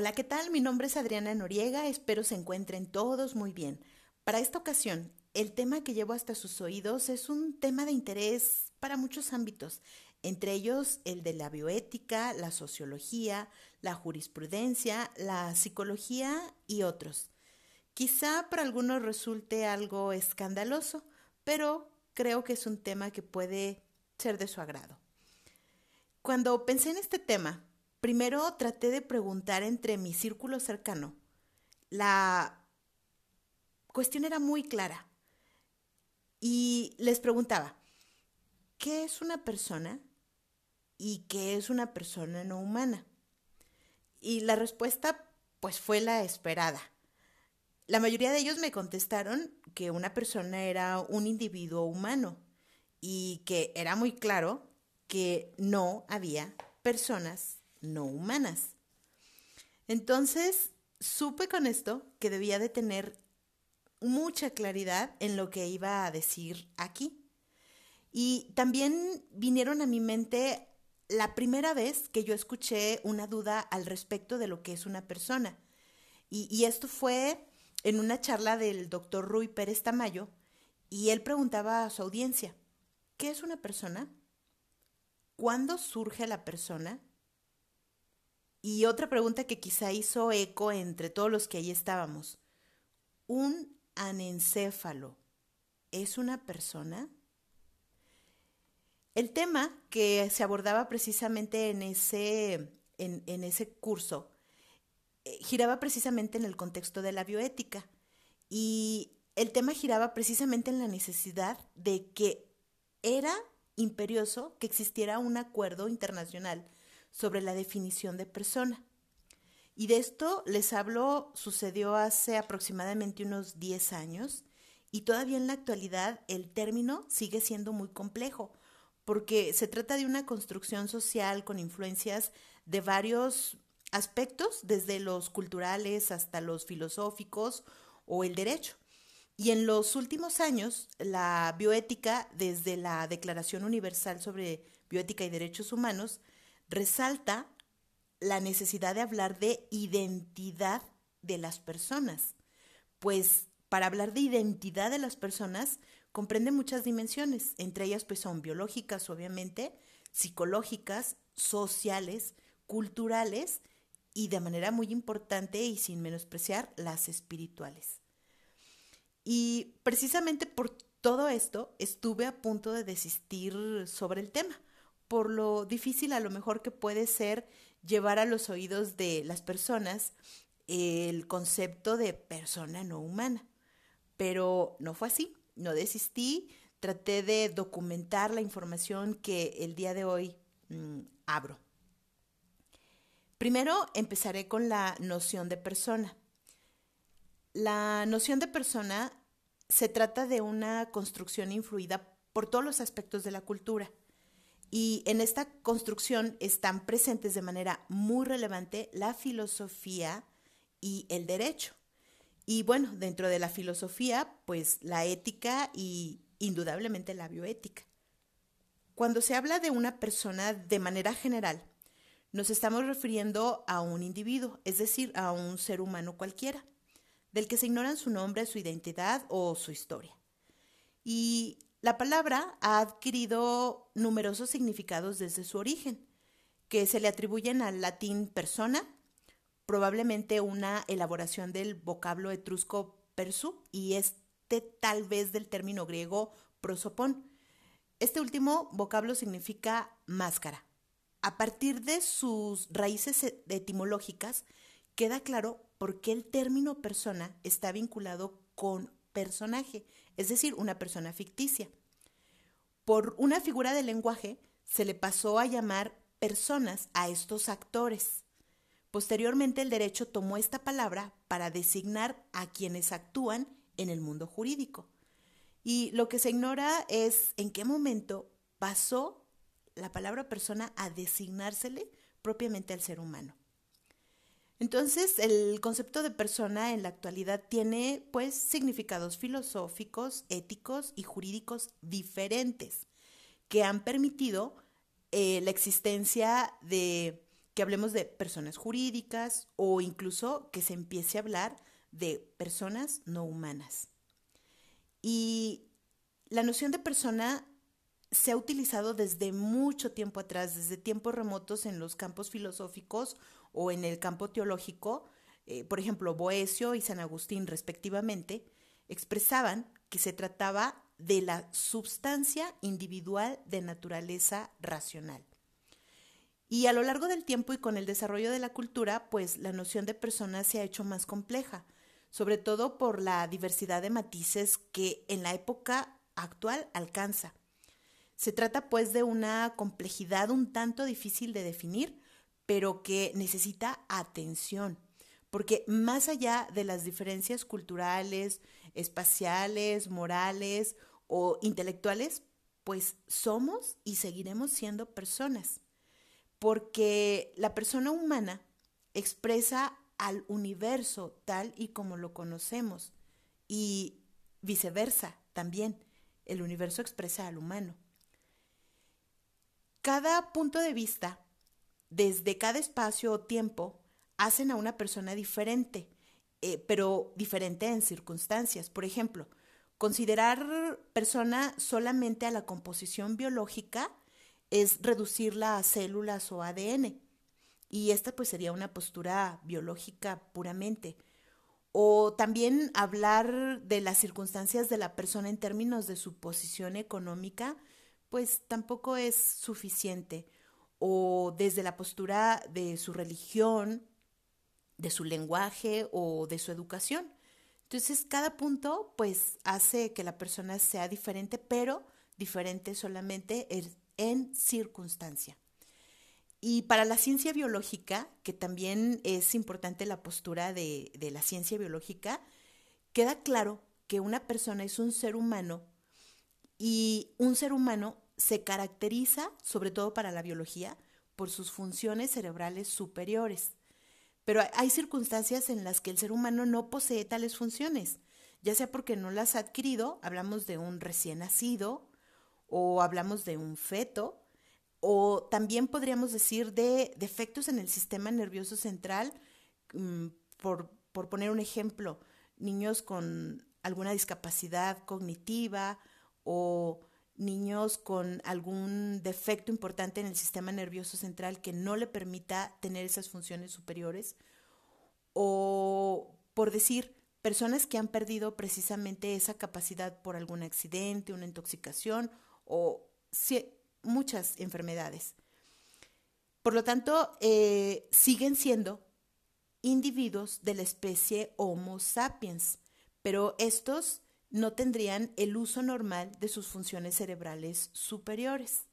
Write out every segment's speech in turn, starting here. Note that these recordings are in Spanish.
Hola, ¿qué tal? Mi nombre es Adriana Noriega, espero se encuentren todos muy bien. Para esta ocasión, el tema que llevo hasta sus oídos es un tema de interés para muchos ámbitos, entre ellos el de la bioética, la sociología, la jurisprudencia, la psicología y otros. Quizá para algunos resulte algo escandaloso, pero creo que es un tema que puede ser de su agrado. Cuando pensé en este tema, primero traté de preguntar entre mi círculo cercano. La cuestión era muy clara y les preguntaba, ¿qué es una persona y qué es una persona no humana? Y la respuesta pues fue la esperada. La mayoría de ellos me contestaron que una persona era un individuo humano y que era muy claro que no había personas no humanas. Entonces, supe con esto que debía de tener mucha claridad en lo que iba a decir aquí. Y también vinieron a mi mente la primera vez que yo escuché una duda al respecto de lo que es una persona. Y, esto fue en una charla del doctor Rui Pérez Tamayo, y él preguntaba a su audiencia, ¿qué es una persona? ¿Cuándo surge la persona? Y otra pregunta que quizá hizo eco entre todos los que ahí estábamos. ¿Un anencéfalo es una persona? El tema que se abordaba precisamente en ese, en, ese curso eh, giraba precisamente en el contexto de la bioética y el tema giraba precisamente en la necesidad de que era imperioso que existiera un acuerdo internacional sobre la definición de persona. Y de esto les hablo, sucedió hace aproximadamente unos 10 años y todavía en la actualidad el término sigue siendo muy complejo porque se trata de una construcción social con influencias de varios aspectos, desde los culturales hasta los filosóficos o el derecho. Y en los últimos años, la bioética, desde la Declaración Universal sobre Bioética y Derechos Humanos, resalta la necesidad de hablar de identidad de las personas. Pues para hablar de identidad de las personas, comprende muchas dimensiones, entre ellas pues son biológicas, obviamente, psicológicas, sociales, culturales y de manera muy importante y sin menospreciar las espirituales. Y precisamente por todo esto estuve a punto de desistir sobre el tema, por lo difícil a lo mejor que puede ser llevar a los oídos de las personas el concepto de persona no humana. Pero no fue así no desistí, traté de documentar la información que el día de hoy mm, abro. Primero empezaré con la noción de persona. La noción de persona se trata de una construcción influida por todos los aspectos de la cultura. Y en esta construcción están presentes de manera muy relevante la filosofía y el derecho. Y bueno, dentro de la filosofía, pues la ética y indudablemente la bioética. Cuando se habla de una persona de manera general, nos estamos refiriendo a un individuo, es decir, a un ser humano cualquiera, del que se ignoran su nombre, su identidad o su historia. Y la palabra ha adquirido numerosos significados desde su origen, que se le atribuyen al latín persona, probablemente una elaboración del vocablo etrusco persu y este tal vez del término griego prosopón. Este último vocablo significa máscara. A partir de sus raíces e-, etimológicas, queda claro por qué el término persona está vinculado con personaje, es decir, una persona ficticia. Por una figura del lenguaje se le pasó a llamar personas a estos actores. Posteriormente el derecho tomó esta palabra para designar a quienes actúan en el mundo jurídico. Y lo que se ignora es en qué momento pasó la palabra persona a designársele propiamente al ser humano. Entonces, el concepto de persona en la actualidad tiene pues significados filosóficos, éticos y jurídicos diferentes que han permitido eh, la existencia de que hablemos de personas jurídicas o incluso que se empiece a hablar de personas no humanas. Y la noción de persona se ha utilizado desde mucho tiempo atrás, desde tiempos remotos en los campos filosóficos o en el campo teológico. Eh, por ejemplo, Boesio y San Agustín, respectivamente, expresaban que se trataba de la substancia individual de naturaleza racional. Y a lo largo del tiempo y con el desarrollo de la cultura, pues la noción de persona se ha hecho más compleja, sobre todo por la diversidad de matices que en la época actual alcanza. Se trata pues de una complejidad un tanto difícil de definir, pero que necesita atención, porque más allá de las diferencias culturales, espaciales, morales o intelectuales, pues somos y seguiremos siendo personas porque la persona humana expresa al universo tal y como lo conocemos y viceversa también, el universo expresa al humano. Cada punto de vista, desde cada espacio o tiempo, hacen a una persona diferente, eh, pero diferente en circunstancias. Por ejemplo, considerar persona solamente a la composición biológica es reducirla a células o ADN. Y esta pues sería una postura biológica puramente. O también hablar de las circunstancias de la persona en términos de su posición económica, pues tampoco es suficiente. O desde la postura de su religión, de su lenguaje o de su educación. Entonces, cada punto pues hace que la persona sea diferente, pero diferente solamente en circunstancia. Y para la ciencia biológica, que también es importante la postura de, de, la ciencia biológica, queda claro que una persona es un ser humano y un ser humano se caracteriza, sobre todo para la biología, por sus funciones cerebrales superiores. Pero hay circunstancias en las que el ser humano no posee tales funciones, ya sea porque no las ha adquirido, hablamos de un recién nacido, o hablamos de un feto, o también podríamos decir de defectos en el sistema nervioso central, mm, por, por poner un ejemplo, niños con alguna discapacidad cognitiva o niños con algún defecto importante en el sistema nervioso central que no le permita tener esas funciones superiores, o por decir, personas que han perdido precisamente esa capacidad por algún accidente, una intoxicación o muchas enfermedades. Por lo tanto, eh, siguen siendo individuos de la especie Homo sapiens, pero estos no tendrían el uso normal de sus funciones cerebrales superiores.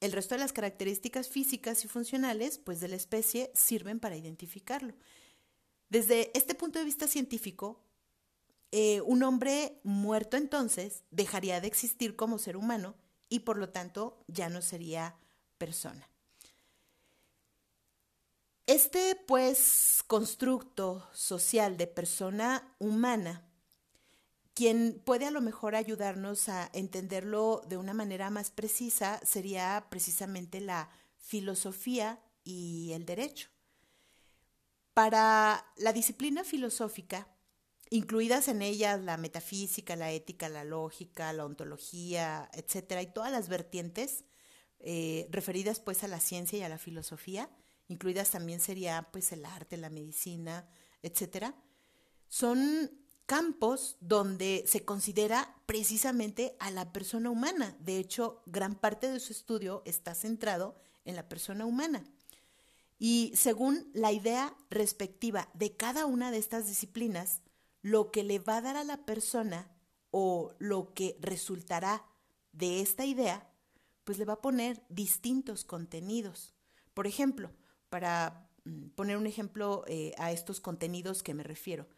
El resto de las características físicas y funcionales pues, de la especie sirven para identificarlo. Desde este punto de vista científico, eh, un hombre muerto entonces dejaría de existir como ser humano y por lo tanto ya no sería persona. Este pues constructo social de persona humana, quien puede a lo mejor ayudarnos a entenderlo de una manera más precisa sería precisamente la filosofía y el derecho. Para la disciplina filosófica, incluidas en ellas la metafísica, la ética, la lógica, la ontología, etcétera, y todas las vertientes eh, referidas pues a la ciencia y a la filosofía, incluidas también sería pues el arte, la medicina, etcétera, son campos donde se considera precisamente a la persona humana. De hecho, gran parte de su estudio está centrado en la persona humana. Y según la idea respectiva de cada una de estas disciplinas, lo que le va a dar a la persona o lo que resultará de esta idea, pues le va a poner distintos contenidos. Por ejemplo, para mm, poner un ejemplo eh, a estos contenidos que me refiero,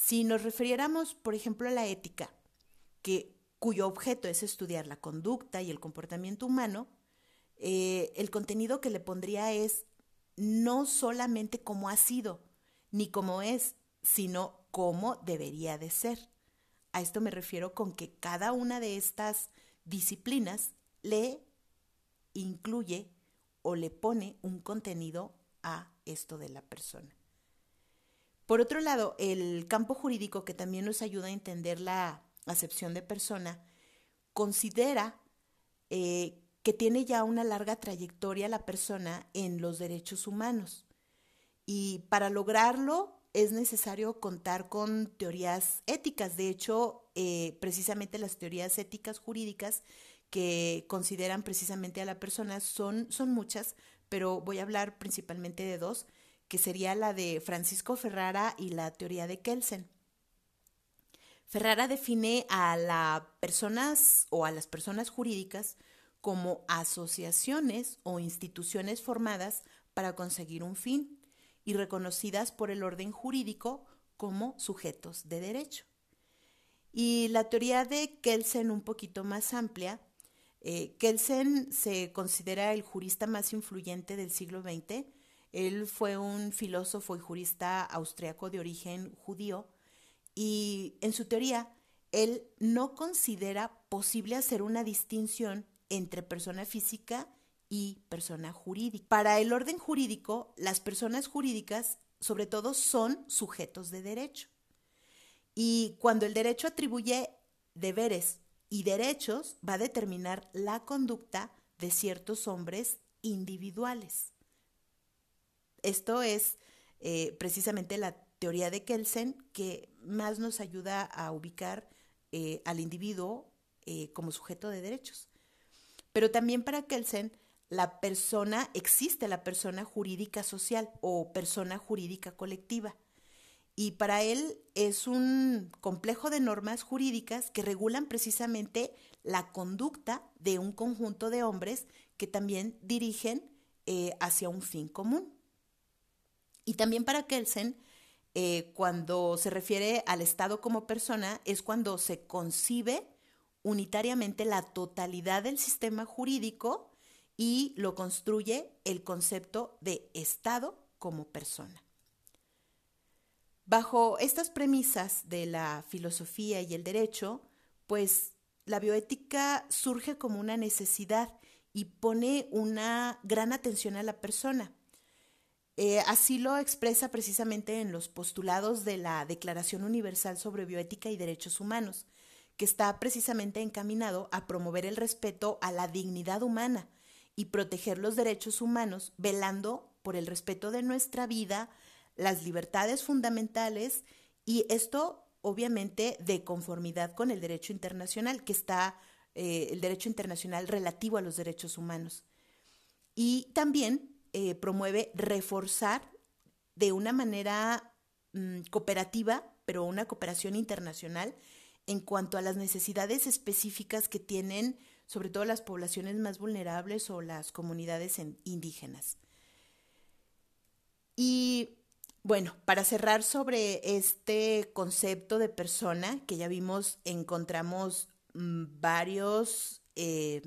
si nos refiriéramos, por ejemplo, a la ética, que, cuyo objeto es estudiar la conducta y el comportamiento humano, eh, el contenido que le pondría es no solamente cómo ha sido, ni cómo es, sino cómo debería de ser. A esto me refiero con que cada una de estas disciplinas le incluye o le pone un contenido a esto de la persona. Por otro lado, el campo jurídico, que también nos ayuda a entender la acepción de persona, considera eh, que tiene ya una larga trayectoria la persona en los derechos humanos. Y para lograrlo es necesario contar con teorías éticas. De hecho, eh, precisamente las teorías éticas jurídicas que consideran precisamente a la persona son, son muchas, pero voy a hablar principalmente de dos, que sería la de Francisco Ferrara y la teoría de Kelsen. Ferrara define a las personas o a las personas jurídicas como asociaciones o instituciones formadas para conseguir un fin y reconocidas por el orden jurídico como sujetos de derecho. Y la teoría de Kelsen un poquito más amplia, eh, Kelsen se considera el jurista más influyente del siglo XX. Él fue un filósofo y jurista austriaco de origen judío y en su teoría él no considera posible hacer una distinción entre persona física y persona jurídica. Para el orden jurídico, las personas jurídicas sobre todo son sujetos de derecho. Y cuando el derecho atribuye deberes y derechos, va a determinar la conducta de ciertos hombres individuales. Esto es eh, precisamente la teoría de Kelsen que más nos ayuda a ubicar eh, al individuo eh, como sujeto de derechos. Pero también para Kelsen, la persona, existe la persona jurídica social o persona jurídica colectiva. Y para él es un complejo de normas jurídicas que regulan precisamente la conducta de un conjunto de hombres que también dirigen hacia un fin común. Y también para Kelsen, eh, cuando se refiere al Estado como persona, es cuando se concibe unitariamente la totalidad del sistema jurídico y lo construye el concepto de Estado como persona. Bajo estas premisas de la filosofía y el derecho, pues la bioética surge como una necesidad y pone una gran atención a la persona. Eh, así lo expresa precisamente en los postulados de la Declaración Universal sobre Bioética y Derechos Humanos, que está precisamente encaminado a promover el respeto a la dignidad humana y proteger los derechos humanos, velando por el respeto de nuestra vida, las libertades fundamentales y esto obviamente de conformidad con el derecho internacional, que está eh, el derecho internacional relativo a los derechos humanos. Y también eh, promueve reforzar de una manera mm, cooperativa, pero una cooperación internacional, en cuanto a las necesidades específicas que tienen sobre todo las poblaciones más vulnerables o las comunidades indígenas. Y bueno, para cerrar sobre este concepto de persona que ya vimos, encontramos mm, varios eh,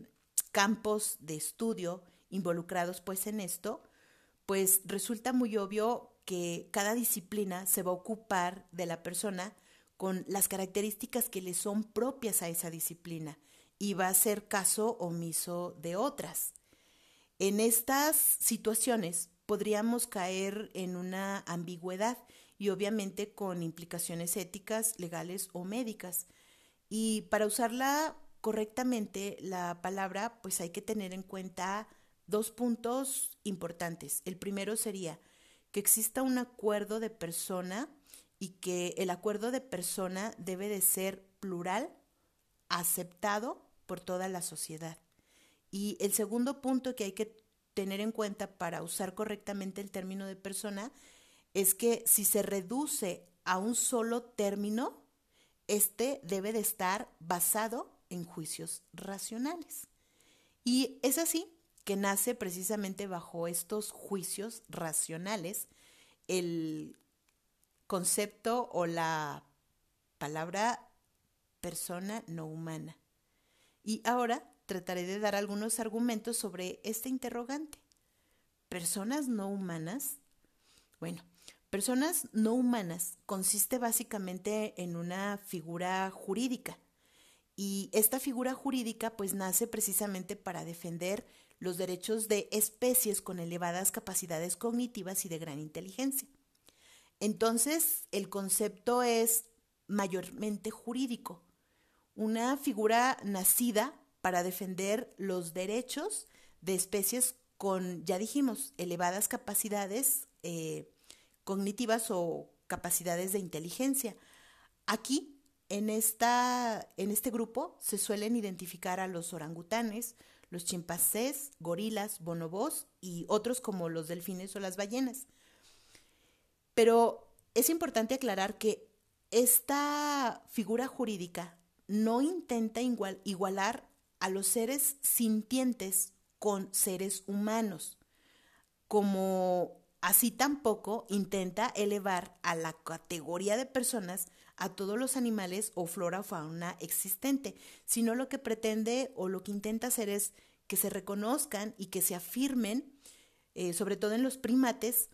campos de estudio involucrados pues en esto, pues resulta muy obvio que cada disciplina se va a ocupar de la persona con las características que le son propias a esa disciplina y va a ser caso omiso de otras. En estas situaciones podríamos caer en una ambigüedad y obviamente con implicaciones éticas, legales o médicas. Y para usarla correctamente la palabra, pues hay que tener en cuenta dos puntos importantes. El primero sería que exista un acuerdo de persona y que el acuerdo de persona debe de ser plural, aceptado por toda la sociedad. Y el segundo punto que hay que tener en cuenta para usar correctamente el término de persona es que si se reduce a un solo término, este debe de estar basado en juicios racionales. Y es así que nace precisamente bajo estos juicios racionales el concepto o la palabra persona no humana. Y ahora trataré de dar algunos argumentos sobre este interrogante. ¿Personas no humanas? Bueno, personas no humanas consiste básicamente en una figura jurídica Y esta figura jurídica pues nace precisamente para defender los derechos de especies con elevadas capacidades cognitivas y de gran inteligencia. Entonces, el concepto es mayormente jurídico, una figura nacida para defender los derechos de especies con, ya dijimos, elevadas capacidades eh, cognitivas o capacidades de inteligencia. Aquí, en, esta, en este grupo, se suelen identificar a los orangutanes, los chimpancés, gorilas, bonobos y otros como los delfines o las ballenas. Pero es importante aclarar que esta figura jurídica no intenta igualar a los seres sintientes con seres humanos, como así tampoco intenta elevar a la categoría de personas a todos los animales o flora o fauna existente, sino lo que pretende o lo que intenta hacer es que se reconozcan y que se afirmen, eh, sobre todo en los primates,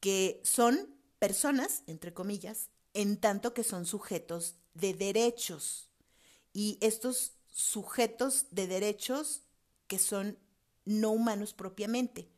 que son personas, entre comillas, en tanto que son sujetos de derechos. Y estos sujetos de derechos que son no humanos propiamente.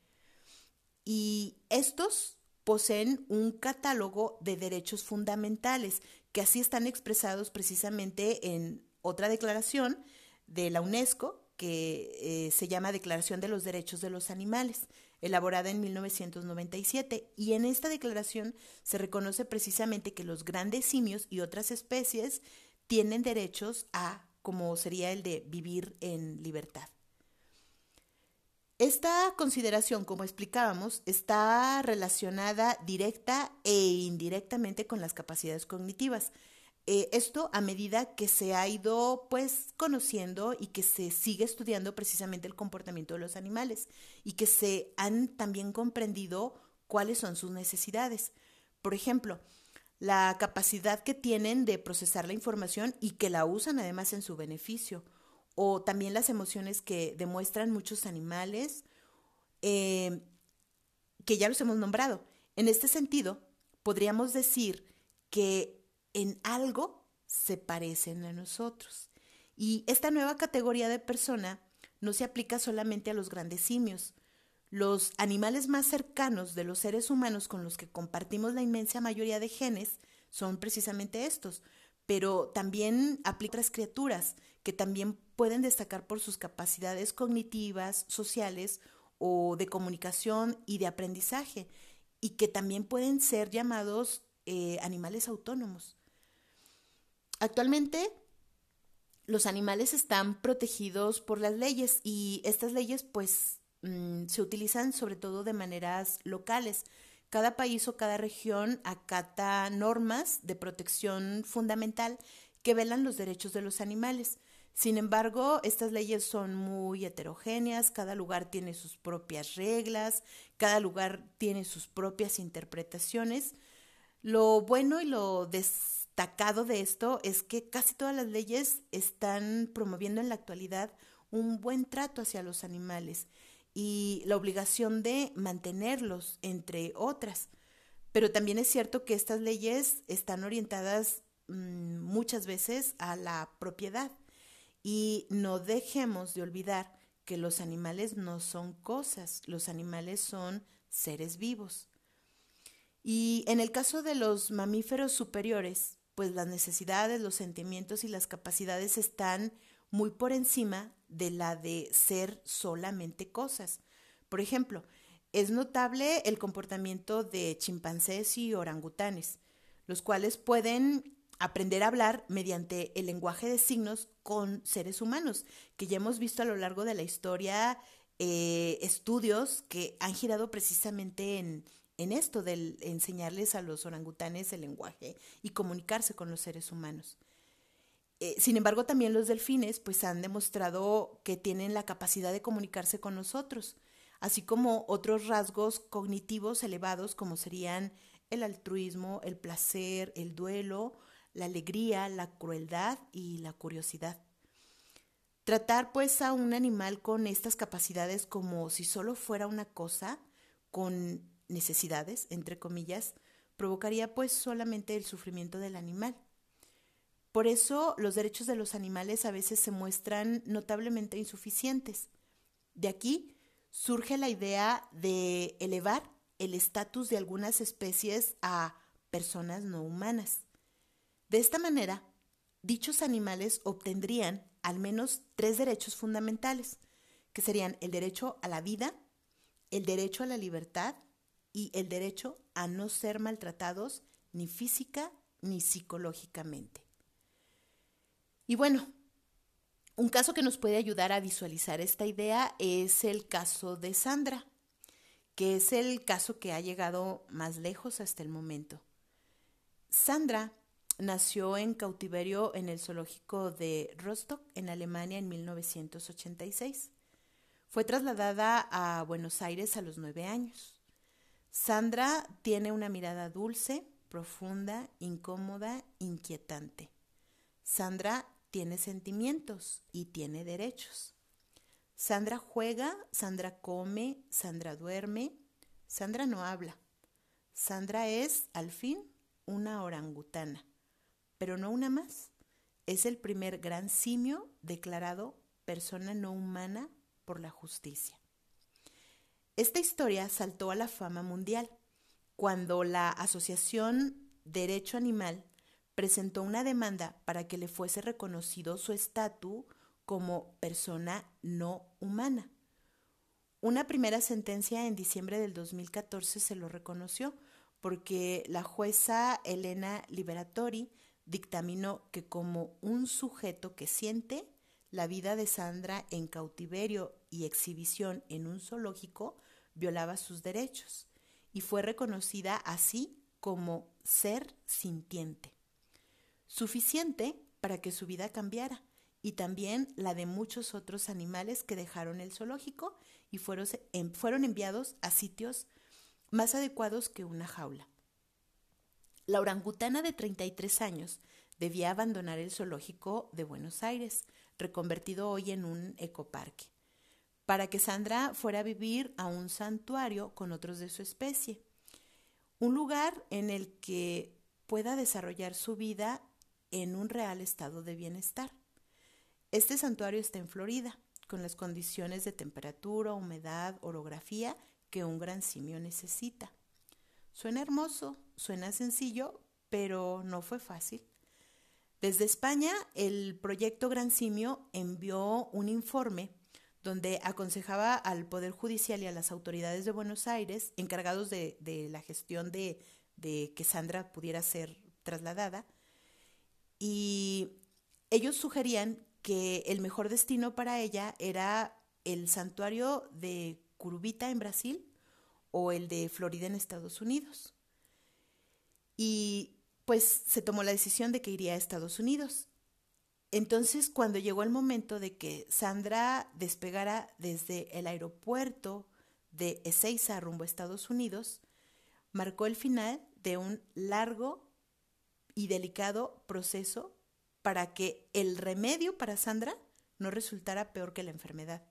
Y estos poseen un catálogo de derechos fundamentales que así están expresados precisamente en otra declaración de la UNESCO que eh, se llama Declaración de los Derechos de los Animales, elaborada en 1997. Y en esta declaración se reconoce precisamente que los grandes simios y otras especies tienen derechos a, como sería el de vivir en libertad. Esta consideración, como explicábamos, está relacionada directa e indirectamente con las capacidades cognitivas. Eh, esto a medida que se ha ido pues conociendo y que se sigue estudiando precisamente el comportamiento de los animales y que se han también comprendido cuáles son sus necesidades. Por ejemplo, la capacidad que tienen de procesar la información y que la usan además en su beneficio o también las emociones que demuestran muchos animales, eh, que ya los hemos nombrado. En este sentido, podríamos decir que en algo se parecen a nosotros. Y esta nueva categoría de persona no se aplica solamente a los grandes simios. Los animales más cercanos de los seres humanos con los que compartimos la inmensa mayoría de genes son precisamente estos, pero también aplica a otras criaturas que también pueden destacar por sus capacidades cognitivas, sociales o de comunicación y de aprendizaje, y que también pueden ser llamados eh, animales autónomos. Actualmente, los animales están protegidos por las leyes y estas leyes pues mm, se utilizan sobre todo de maneras locales. Cada país o cada región acata normas de protección fundamental que velan los derechos de los animales. Sin embargo, estas leyes son muy heterogéneas, cada lugar tiene sus propias reglas, cada lugar tiene sus propias interpretaciones. Lo bueno y lo destacado de esto es que casi todas las leyes están promoviendo en la actualidad un buen trato hacia los animales y la obligación de mantenerlos, entre otras. Pero también es cierto que estas leyes están orientadas mm, muchas veces a la propiedad y no dejemos de olvidar que los animales no son cosas, los animales son seres vivos. Y en el caso de los mamíferos superiores, pues las necesidades, los sentimientos y las capacidades están muy por encima de la de ser solamente cosas. Por ejemplo, es notable el comportamiento de chimpancés y orangutanes, los cuales pueden aprender a hablar mediante el lenguaje de signos con seres humanos, que ya hemos visto a lo largo de la historia eh, estudios que han girado precisamente en, en esto del enseñarles a los orangutanes el lenguaje y comunicarse con los seres humanos. Eh, sin embargo, también los delfines pues han demostrado que tienen la capacidad de comunicarse con nosotros, así como otros rasgos cognitivos elevados como serían el altruismo, el placer, el duelo la alegría, la crueldad y la curiosidad. Tratar pues a un animal con estas capacidades como si solo fuera una cosa, con necesidades, entre comillas, provocaría pues solamente el sufrimiento del animal. Por eso los derechos de los animales a veces se muestran notablemente insuficientes. De aquí surge la idea de elevar el estatus de algunas especies a personas no humanas. De esta manera, dichos animales obtendrían al menos tres derechos fundamentales, que serían el derecho a la vida, el derecho a la libertad y el derecho a no ser maltratados ni física ni psicológicamente. Y bueno, un caso que nos puede ayudar a visualizar esta idea es el caso de Sandra, que es el caso que ha llegado más lejos hasta el momento. Sandra nació en cautiverio en el zoológico de Rostock, en Alemania, en 1986. Fue trasladada a Buenos Aires a los nueve años. Sandra tiene una mirada dulce, profunda, incómoda, inquietante. Sandra tiene sentimientos y tiene derechos. Sandra juega, Sandra come, Sandra duerme, Sandra no habla. Sandra es, al fin, una orangutana pero no una más. Es el primer gran simio declarado persona no humana por la justicia. Esta historia saltó a la fama mundial cuando la Asociación Derecho Animal presentó una demanda para que le fuese reconocido su estatus como persona no humana. Una primera sentencia en diciembre del 2014 se lo reconoció porque la jueza Elena Liberatori dictaminó que como un sujeto que siente, la vida de Sandra en cautiverio y exhibición en un zoológico violaba sus derechos y fue reconocida así como ser sintiente, suficiente para que su vida cambiara y también la de muchos otros animales que dejaron el zoológico y fueron, fueron enviados a sitios más adecuados que una jaula. La orangutana de 33 años debía abandonar el zoológico de Buenos Aires, reconvertido hoy en un ecoparque, para que Sandra fuera a vivir a un santuario con otros de su especie, un lugar en el que pueda desarrollar su vida en un real estado de bienestar. Este santuario está en Florida, con las condiciones de temperatura, humedad, orografía que un gran simio necesita. Suena hermoso, suena sencillo, pero no fue fácil. Desde España, el proyecto Gran Simio envió un informe donde aconsejaba al Poder Judicial y a las autoridades de Buenos Aires, encargados de, la gestión de, de que Sandra pudiera ser trasladada, y ellos sugerían que el mejor destino para ella era el santuario de Curubita en Brasil o el de Florida en Estados Unidos. Y pues se tomó la decisión de que iría a Estados Unidos. Entonces, cuando llegó el momento de que Sandra despegara desde el aeropuerto de Ezeiza rumbo a Estados Unidos, marcó el final de un largo y delicado proceso para que el remedio para Sandra no resultara peor que la enfermedad.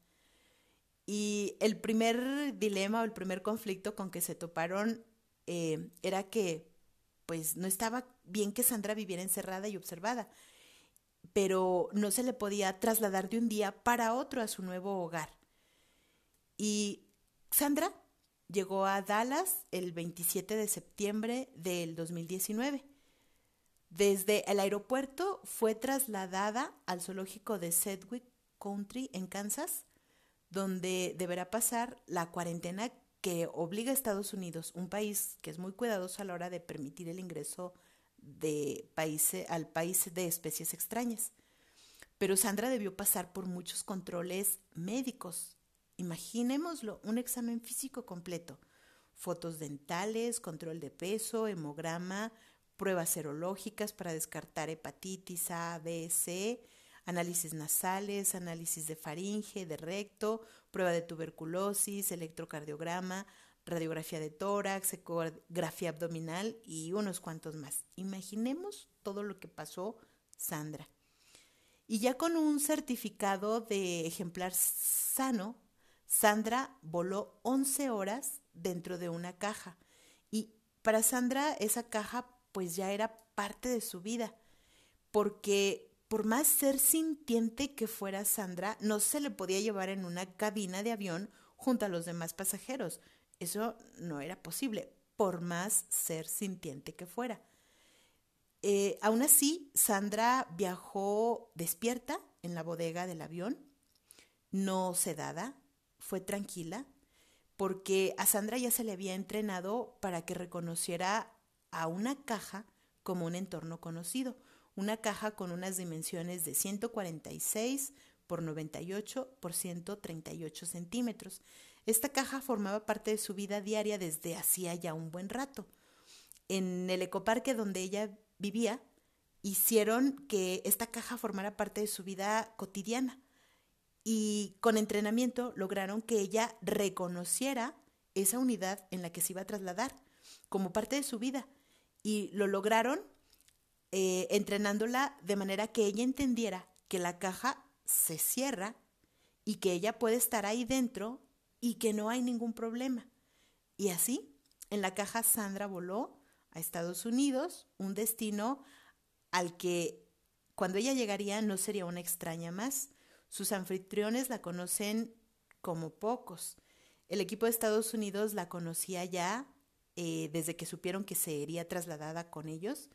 Y el primer dilema o el primer conflicto con que se toparon eh, era que pues no estaba bien que Sandra viviera encerrada y observada, pero no se le podía trasladar de un día para otro a su nuevo hogar. Y Sandra llegó a Dallas el 27 de septiembre del 2019. Desde el aeropuerto fue trasladada al zoológico de Sedgwick Country en Kansas, donde deberá pasar la cuarentena que obliga a Estados Unidos, un país que es muy cuidadoso a la hora de permitir el ingreso de países, al país de especies extrañas. Pero Sandra debió pasar por muchos controles médicos. Imaginémoslo, un examen físico completo, fotos dentales, control de peso, hemograma, pruebas serológicas para descartar hepatitis A, B, C, análisis nasales, análisis de faringe, de recto, prueba de tuberculosis, electrocardiograma, radiografía de tórax, ecografía abdominal y unos cuantos más. Imaginemos todo lo que pasó Sandra. Y ya con un certificado de ejemplar sano, Sandra voló 11 horas dentro de una caja. Y para Sandra esa caja pues ya era parte de su vida porque por más ser sintiente que fuera Sandra, no se le podía llevar en una cabina de avión junto a los demás pasajeros. Eso no era posible, por más ser sintiente que fuera. Eh, aún así, Sandra viajó despierta en la bodega del avión, no sedada, fue tranquila, porque a Sandra ya se le había entrenado para que reconociera a una caja como un entorno conocido, una caja con unas dimensiones de 146 por 98 por 138 centímetros. Esta caja formaba parte de su vida diaria desde hacía ya un buen rato. En el ecoparque donde ella vivía, hicieron que esta caja formara parte de su vida cotidiana y con entrenamiento lograron que ella reconociera esa unidad en la que se iba a trasladar como parte de su vida y lo lograron eh, entrenándola de manera que ella entendiera que la caja se cierra y que ella puede estar ahí dentro y que no hay ningún problema. Y así, en la caja Sandra voló a Estados Unidos, un destino al que cuando ella llegaría no sería una extraña más. Sus anfitriones la conocen como pocos. El equipo de Estados Unidos la conocía ya eh, desde que supieron que se iría trasladada con ellos.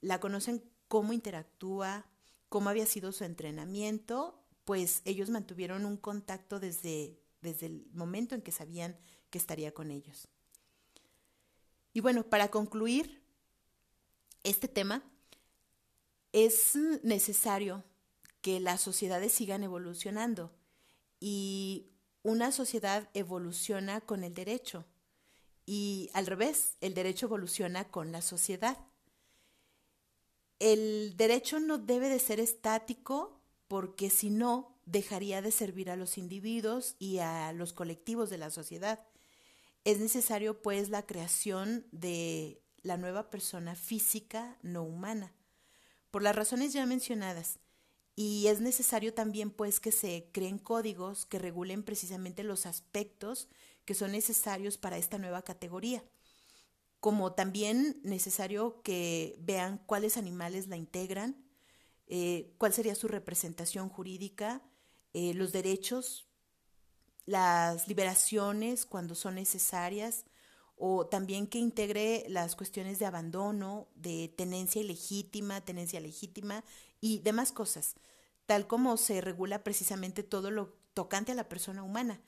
La conocen cómo interactúa, cómo había sido su entrenamiento, pues ellos mantuvieron un contacto desde, desde el momento en que sabían que estaría con ellos. Y bueno, para concluir este tema, es necesario que las sociedades sigan evolucionando y una sociedad evoluciona con el derecho y al revés, el derecho evoluciona con la sociedad. El derecho no debe de ser estático porque si no, dejaría de servir a los individuos y a los colectivos de la sociedad. Es necesario, pues, la creación de la nueva persona física no humana, por las razones ya mencionadas. Y es necesario también, pues, que se creen códigos que regulen precisamente los aspectos que son necesarios para esta nueva categoría, como también necesario que vean cuáles animales la integran, eh, cuál sería su representación jurídica, eh, los derechos las liberaciones cuando son necesarias o también que integre las cuestiones de abandono, de tenencia ilegítima, tenencia legítima y demás cosas, tal como se regula precisamente todo lo tocante a la persona humana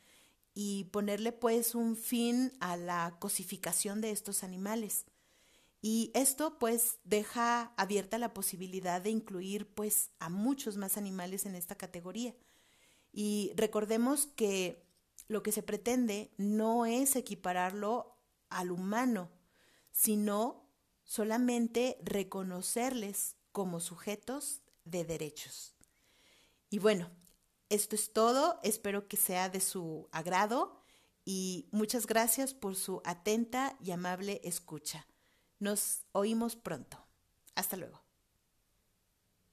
y ponerle pues un fin a la cosificación de estos animales. Y esto pues deja abierta la posibilidad de incluir pues a muchos más animales en esta categoría. Y recordemos que lo que se pretende no es equipararlo al humano, sino solamente reconocerles como sujetos de derechos. Y bueno, esto es todo, espero que sea de su agrado y muchas gracias por su atenta y amable escucha. Nos oímos pronto. Hasta luego.